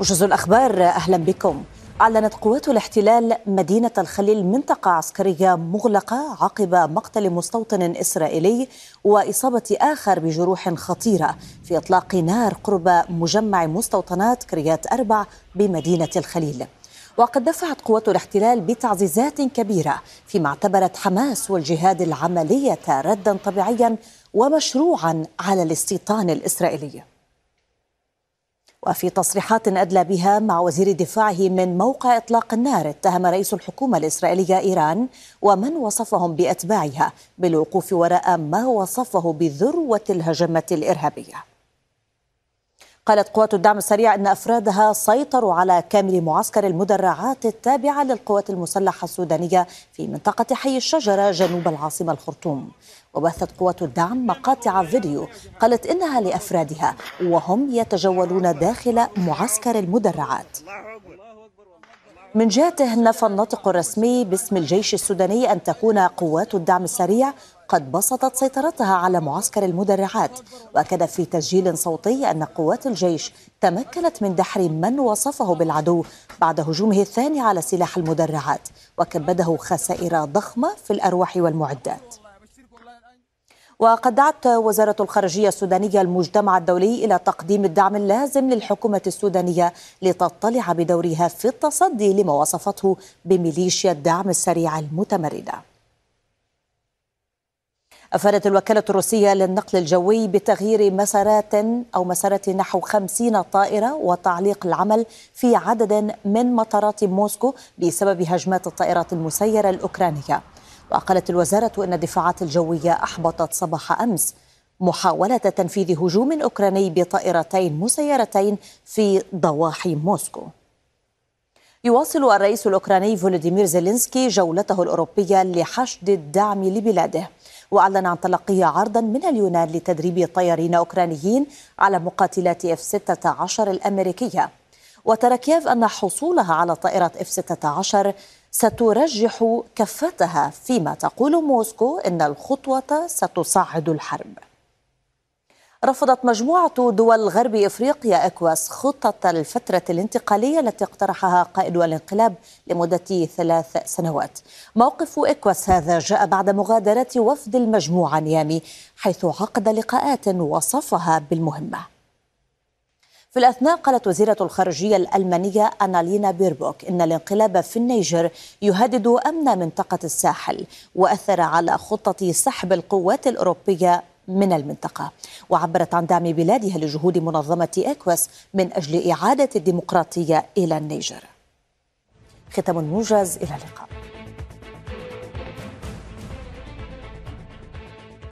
وجز الأخبار أهلا بكم. أعلنت قوات الاحتلال مدينة الخليل منطقة عسكرية مغلقة عقب مقتل مستوطن إسرائيلي وإصابة آخر بجروح خطيرة في إطلاق نار قرب مجمع مستوطنات كريات أربع بمدينة الخليل. وقد دفعت قوات الاحتلال بتعزيزات كبيرة فيما اعتبرت حماس والجهاد العملية ردا طبيعيا ومشروعا على الاستيطان الإسرائيلي. وفي تصريحات أدلى بها مع وزير دفاعه من موقع إطلاق النار اتهم رئيس الحكومة الإسرائيلية إيران ومن وصفهم بأتباعها بالوقوف وراء ما وصفه بذروة الهجمة الإرهابية. قالت قوات الدعم السريع أن أفرادها سيطروا على كامل معسكر المدرعات التابعة للقوات المسلحة السودانية في منطقة حي الشجرة جنوب العاصمة الخرطوم. وبثت قوات الدعم مقاطع فيديو قالت إنها لأفرادها وهم يتجولون داخل معسكر المدرعات. من جهته نفى الناطق الرسمي باسم الجيش السوداني أن تكون قوات الدعم السريع قد بسطت سيطرتها على معسكر المدرعات وأكد في تسجيل صوتي أن قوات الجيش تمكنت من دحر من وصفه بالعدو بعد هجومه الثاني على سلاح المدرعات وكبده خسائر ضخمة في الأرواح والمعدات. وقد دعت وزارة الخارجية السودانية المجتمع الدولي إلى تقديم الدعم اللازم للحكومة السودانية لتطلع بدورها في التصدي لما وصفته بميليشيا الدعم السريع المتمردة أفادت الوكالة الروسية للنقل الجوي بتغيير مسارات أو مسارات نحو خمسين طائرة وتعليق العمل في عدد من مطارات موسكو بسبب هجمات الطائرات المسيرة الأوكرانية. وقالت الوزارة أن الدفاعات الجوية أحبطت صباح أمس محاولة تنفيذ هجوم أوكراني بطائرتين مسيرتين في ضواحي موسكو. يواصل الرئيس الأوكراني فولوديمير زيلينسكي جولته الأوروبية لحشد الدعم لبلاده. وأعلن عن تلقي عرضا من اليونان لتدريب طيارين أوكرانيين على مقاتلات اف 16 الأمريكية. وترى أن حصولها على طائرة اف 16 سترجح كفتها فيما تقول موسكو إن الخطوة ستصعد الحرب. رفضت مجموعة دول غرب إفريقيا إكواس خطة الفترة الانتقالية التي اقترحها قائد الانقلاب لمدة ثلاث سنوات. موقف إكواس هذا جاء بعد مغادرة وفد المجموعة نيامي حيث عقد لقاءات وصفها بالمهمة. في الأثناء قالت وزيرة الخارجية الألمانية أنالينا بيربوك إن الانقلاب في النيجر يهدد أمن منطقة الساحل وأثر على خطة سحب القوات الأوروبية من المنطقة. وعبرت عن دعم بلادها لجهود منظمة إكواس من أجل إعادة الديمقراطية إلى النيجر. ختام موجز إلى اللقاء.